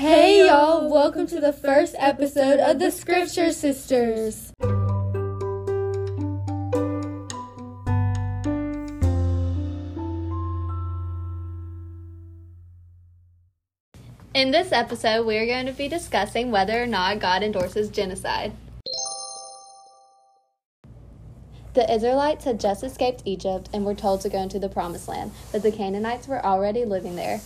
Hey y'all, welcome to the first episode of the Scripture Sisters. In this episode, we are going to be discussing whether or not God endorses genocide. The Israelites had just escaped Egypt and were told to go into the Promised Land, but the Canaanites were already living there.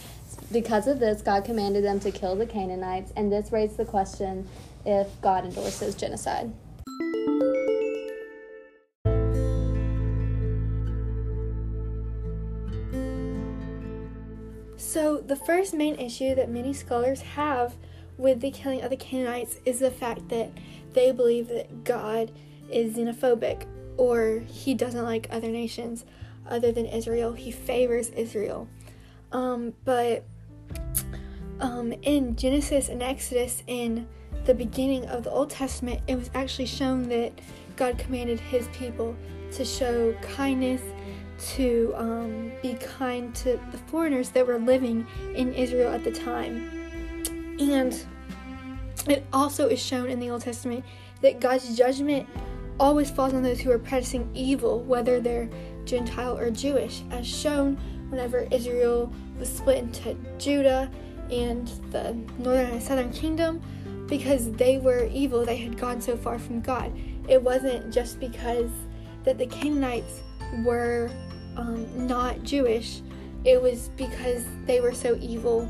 Because of this, God commanded them to kill the Canaanites, and this raised the question if God endorses genocide. So, the first main issue that many scholars have with the killing of the Canaanites is the fact that they believe that God is xenophobic or he doesn't like other nations other than Israel. He favors Israel. Um, but um, in Genesis and Exodus, in the beginning of the Old Testament, it was actually shown that God commanded his people to show kindness, to um, be kind to the foreigners that were living in Israel at the time. And it also is shown in the Old Testament that God's judgment always falls on those who are practicing evil, whether they're Gentile or Jewish, as shown whenever Israel was split into Judah and the northern and southern kingdom because they were evil, they had gone so far from God. It wasn't just because that the Canaanites were um, not Jewish, it was because they were so evil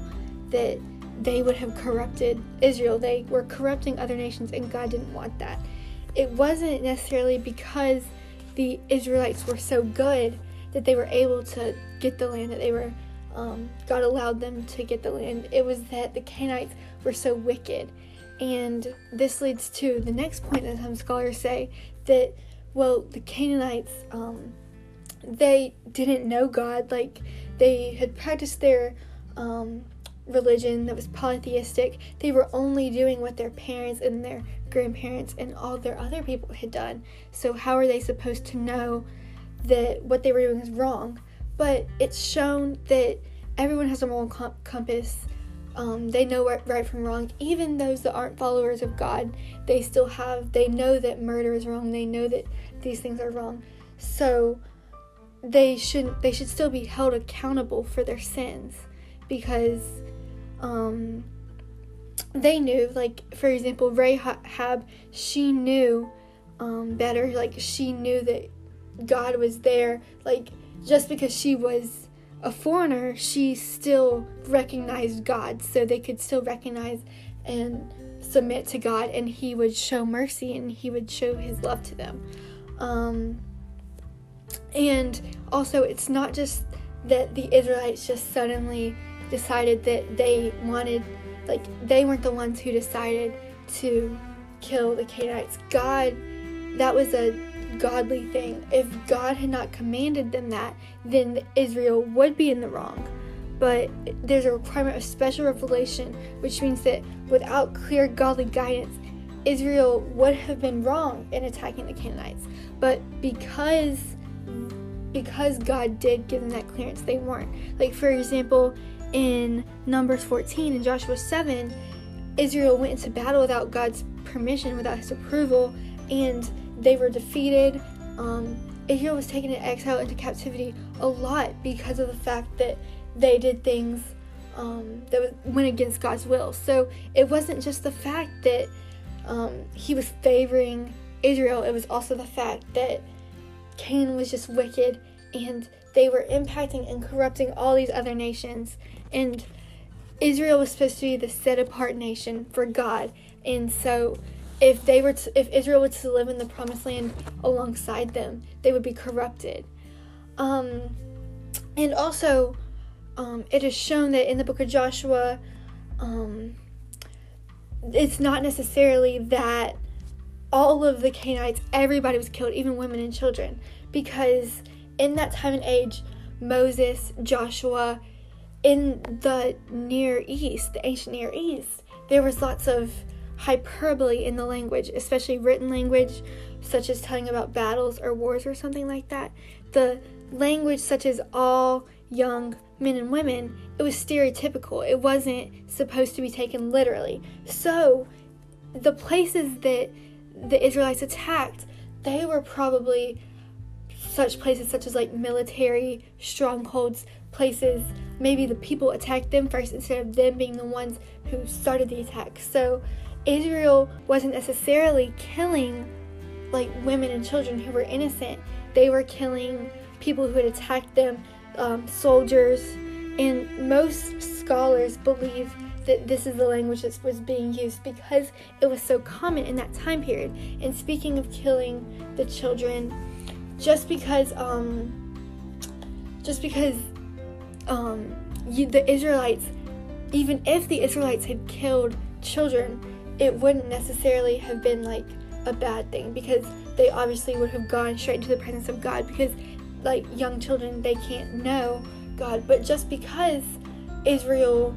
that they would have corrupted Israel. They were corrupting other nations, and God didn't want that. It wasn't necessarily because the Israelites were so good that they were able to get the land that they were um, God allowed them to get the land. It was that the Canaanites were so wicked. And this leads to the next point that some scholars say that, well, the Canaanites, um, they didn't know God. Like, they had practiced their um, religion that was polytheistic. They were only doing what their parents and their grandparents and all their other people had done. So, how are they supposed to know that what they were doing is wrong? But it's shown that everyone has a moral com- compass. Um, they know right, right from wrong. Even those that aren't followers of God, they still have. They know that murder is wrong. They know that these things are wrong. So they should they should still be held accountable for their sins because um, they knew. Like for example, Rahab, she knew um, better. Like she knew that God was there. Like just because she was a foreigner, she still recognized God, so they could still recognize and submit to God, and He would show mercy and He would show His love to them. Um, and also, it's not just that the Israelites just suddenly decided that they wanted, like, they weren't the ones who decided to kill the Canaanites. God, that was a godly thing. If God had not commanded them that, then Israel would be in the wrong. But there's a requirement of special revelation, which means that without clear godly guidance, Israel would have been wrong in attacking the Canaanites. But because because God did give them that clearance, they weren't. Like for example, in Numbers 14 and Joshua 7, Israel went into battle without God's permission, without his approval, and they were defeated. Um, Israel was taken into exile into captivity a lot because of the fact that they did things um, that went against God's will. So it wasn't just the fact that um, he was favoring Israel, it was also the fact that Canaan was just wicked and they were impacting and corrupting all these other nations. And Israel was supposed to be the set apart nation for God. And so if they were to, if Israel were to live in the promised land alongside them, they would be corrupted. Um, and also, um, it is shown that in the book of Joshua, um, it's not necessarily that all of the Canaanites, everybody was killed, even women and children, because in that time and age, Moses, Joshua, in the Near East, the ancient Near East, there was lots of hyperbole in the language, especially written language, such as telling about battles or wars or something like that. The language, such as all young men and women, it was stereotypical. It wasn't supposed to be taken literally. So, the places that the Israelites attacked, they were probably such places such as like military strongholds, places maybe the people attacked them first instead of them being the ones who started the attack. So Israel wasn't necessarily killing like women and children who were innocent. They were killing people who had attacked them, um, soldiers, and most scholars believe that this is the language that was being used because it was so common in that time period. And speaking of killing the children, just because um, just because um, you, the Israelites, even if the Israelites had killed children, it wouldn't necessarily have been like a bad thing because they obviously would have gone straight into the presence of God because like young children they can't know God. But just because Israel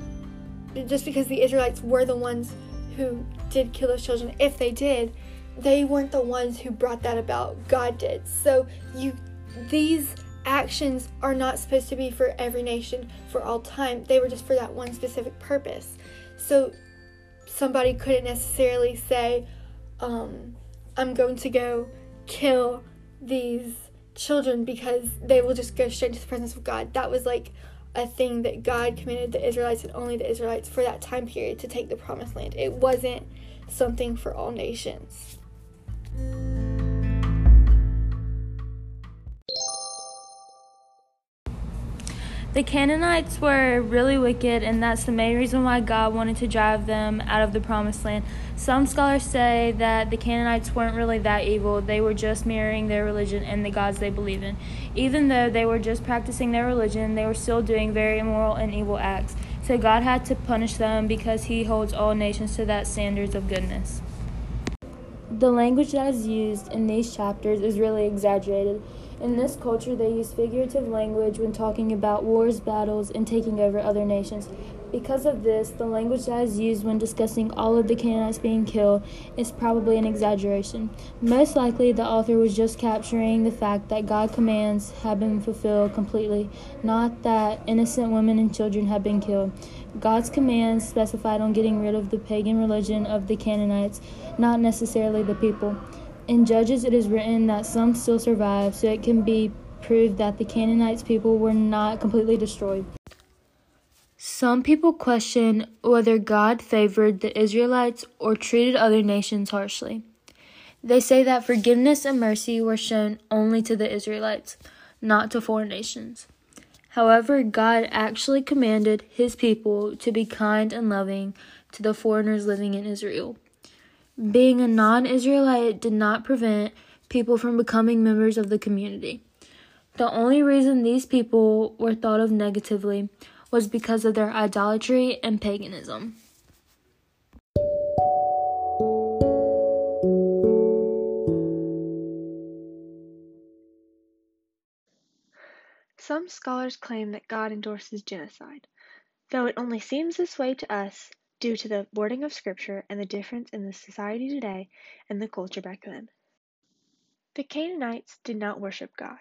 just because the Israelites were the ones who did kill those children if they did they weren't the ones who brought that about. God did. So you these actions are not supposed to be for every nation for all time. They were just for that one specific purpose. So somebody couldn't necessarily say um, I'm going to go kill these children because they will just go straight to the presence of God. That was like a thing that God commanded the Israelites and only the Israelites for that time period to take the promised land. It wasn't something for all nations. The Canaanites were really wicked, and that's the main reason why God wanted to drive them out of the promised land. Some scholars say that the Canaanites weren't really that evil, they were just mirroring their religion and the gods they believe in. Even though they were just practicing their religion, they were still doing very immoral and evil acts. So God had to punish them because He holds all nations to that standards of goodness. The language that is used in these chapters is really exaggerated. In this culture, they use figurative language when talking about wars, battles, and taking over other nations. Because of this, the language that is used when discussing all of the Canaanites being killed is probably an exaggeration. Most likely, the author was just capturing the fact that God's commands have been fulfilled completely, not that innocent women and children have been killed. God's commands specified on getting rid of the pagan religion of the Canaanites, not necessarily the people. In Judges, it is written that some still survive, so it can be proved that the Canaanites people were not completely destroyed. Some people question whether God favored the Israelites or treated other nations harshly. They say that forgiveness and mercy were shown only to the Israelites, not to foreign nations. However, God actually commanded his people to be kind and loving to the foreigners living in Israel. Being a non Israelite did not prevent people from becoming members of the community. The only reason these people were thought of negatively was because of their idolatry and paganism. Some scholars claim that God endorses genocide, though it only seems this way to us due to the wording of Scripture and the difference in the society today and the culture back then. The Canaanites did not worship God.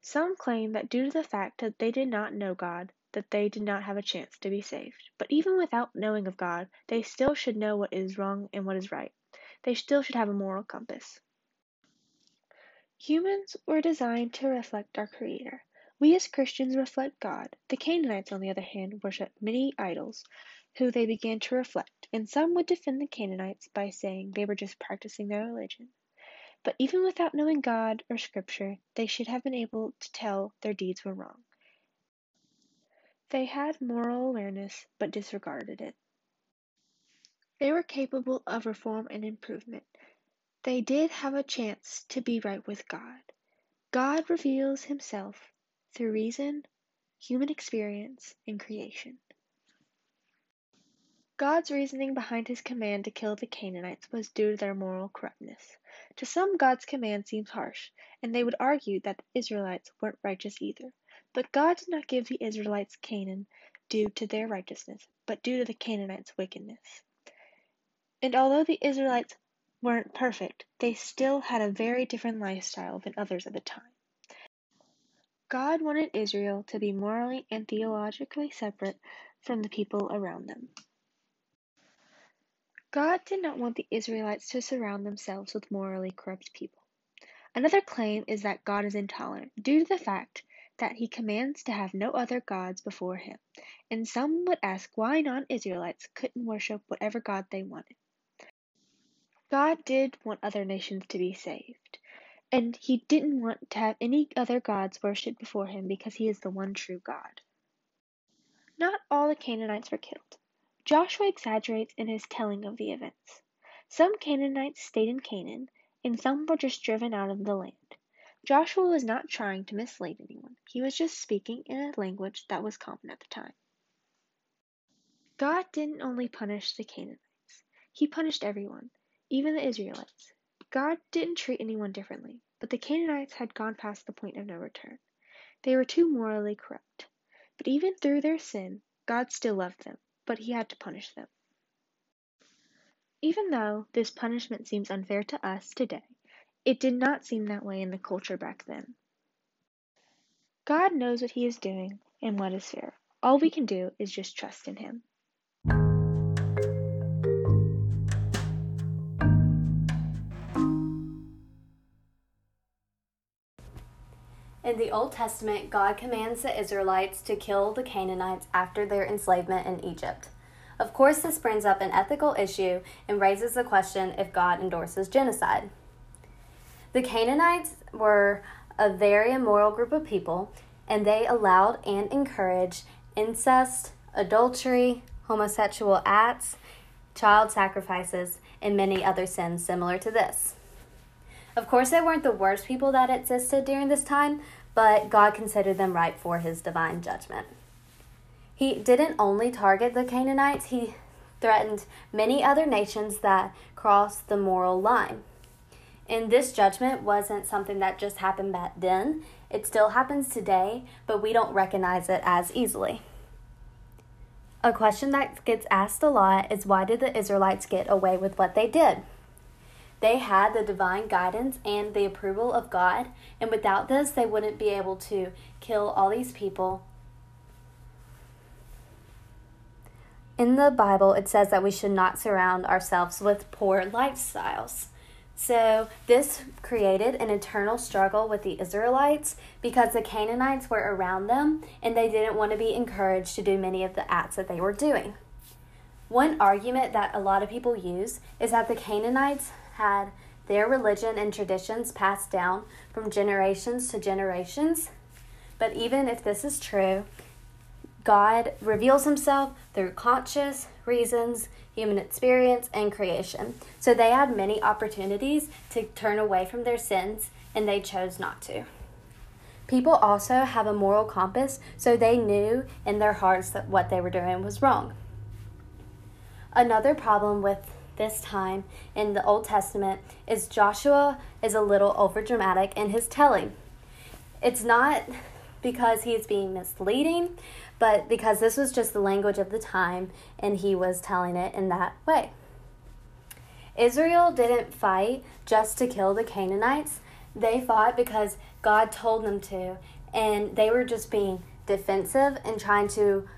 Some claim that due to the fact that they did not know God, that they did not have a chance to be saved. But even without knowing of God, they still should know what is wrong and what is right. They still should have a moral compass. Humans were designed to reflect our Creator. We as Christians reflect God. The Canaanites, on the other hand, worshiped many idols, who they began to reflect, and some would defend the Canaanites by saying they were just practicing their religion. But even without knowing God or Scripture, they should have been able to tell their deeds were wrong. They had moral awareness but disregarded it. They were capable of reform and improvement. They did have a chance to be right with God. God reveals Himself through reason, human experience, and creation. God's reasoning behind his command to kill the Canaanites was due to their moral corruptness. To some, God's command seems harsh, and they would argue that the Israelites weren't righteous either. But God did not give the Israelites Canaan due to their righteousness, but due to the Canaanites' wickedness. And although the Israelites weren't perfect, they still had a very different lifestyle than others at the time. God wanted Israel to be morally and theologically separate from the people around them. God did not want the Israelites to surround themselves with morally corrupt people. Another claim is that God is intolerant due to the fact that he commands to have no other gods before him, and some would ask why non Israelites couldn't worship whatever God they wanted. God did want other nations to be saved, and he didn't want to have any other gods worshipped before him because he is the one true God. Not all the Canaanites were killed. Joshua exaggerates in his telling of the events. Some Canaanites stayed in Canaan, and some were just driven out of the land. Joshua was not trying to mislead anyone, he was just speaking in a language that was common at the time. God didn't only punish the Canaanites, He punished everyone, even the Israelites. God didn't treat anyone differently, but the Canaanites had gone past the point of no return. They were too morally corrupt. But even through their sin, God still loved them, but He had to punish them. Even though this punishment seems unfair to us today, it did not seem that way in the culture back then. God knows what He is doing and what is fair. All we can do is just trust in Him. In the Old Testament, God commands the Israelites to kill the Canaanites after their enslavement in Egypt. Of course, this brings up an ethical issue and raises the question if God endorses genocide. The Canaanites were a very immoral group of people, and they allowed and encouraged incest, adultery, homosexual acts, child sacrifices, and many other sins similar to this. Of course, they weren't the worst people that existed during this time, but God considered them right for his divine judgment. He didn't only target the Canaanites, he threatened many other nations that crossed the moral line. And this judgment wasn't something that just happened back then. It still happens today, but we don't recognize it as easily. A question that gets asked a lot is why did the Israelites get away with what they did? They had the divine guidance and the approval of God, and without this, they wouldn't be able to kill all these people. In the Bible, it says that we should not surround ourselves with poor lifestyles. So, this created an internal struggle with the Israelites because the Canaanites were around them and they didn't want to be encouraged to do many of the acts that they were doing. One argument that a lot of people use is that the Canaanites had their religion and traditions passed down from generations to generations. But even if this is true, God reveals himself through conscious reasons human experience, and creation. So they had many opportunities to turn away from their sins, and they chose not to. People also have a moral compass, so they knew in their hearts that what they were doing was wrong. Another problem with this time in the Old Testament is Joshua is a little overdramatic in his telling. It's not because he's being misleading, but because this was just the language of the time and he was telling it in that way. Israel didn't fight just to kill the Canaanites, they fought because God told them to, and they were just being defensive and trying to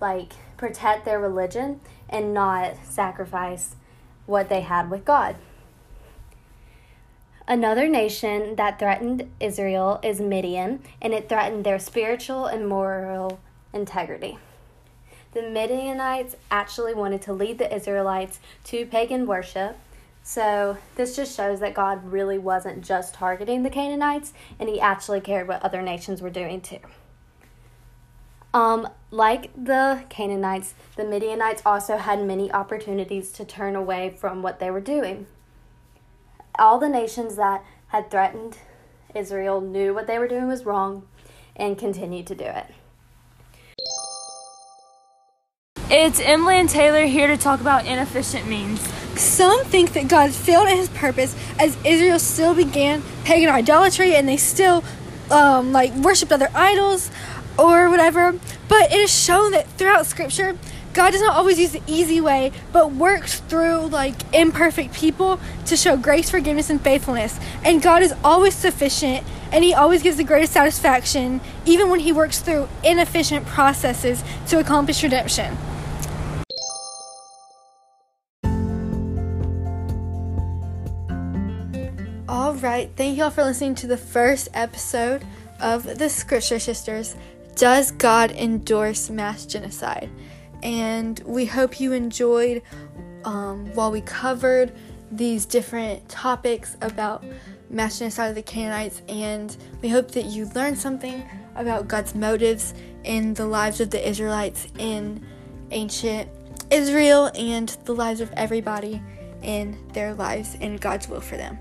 like protect their religion and not sacrifice what they had with God. Another nation that threatened Israel is Midian, and it threatened their spiritual and moral integrity. The Midianites actually wanted to lead the Israelites to pagan worship. So, this just shows that God really wasn't just targeting the Canaanites, and He actually cared what other nations were doing too. Um, like the Canaanites, the Midianites also had many opportunities to turn away from what they were doing. All the nations that had threatened Israel knew what they were doing was wrong and continued to do it. It's Emily and Taylor here to talk about inefficient means. Some think that God failed in his purpose as Israel still began pagan idolatry and they still um, like worshiped other idols or whatever. But it is shown that throughout scripture, God does not always use the easy way, but works through like imperfect people to show grace, forgiveness, and faithfulness. And God is always sufficient and He always gives the greatest satisfaction, even when He works through inefficient processes to accomplish redemption. All right, thank y'all for listening to the first episode of the Scripture Sisters. Does God endorse mass genocide? And we hope you enjoyed um, while we covered these different topics about mass genocide of the Canaanites, and we hope that you learned something about God's motives in the lives of the Israelites in ancient Israel and the lives of everybody in their lives and God's will for them.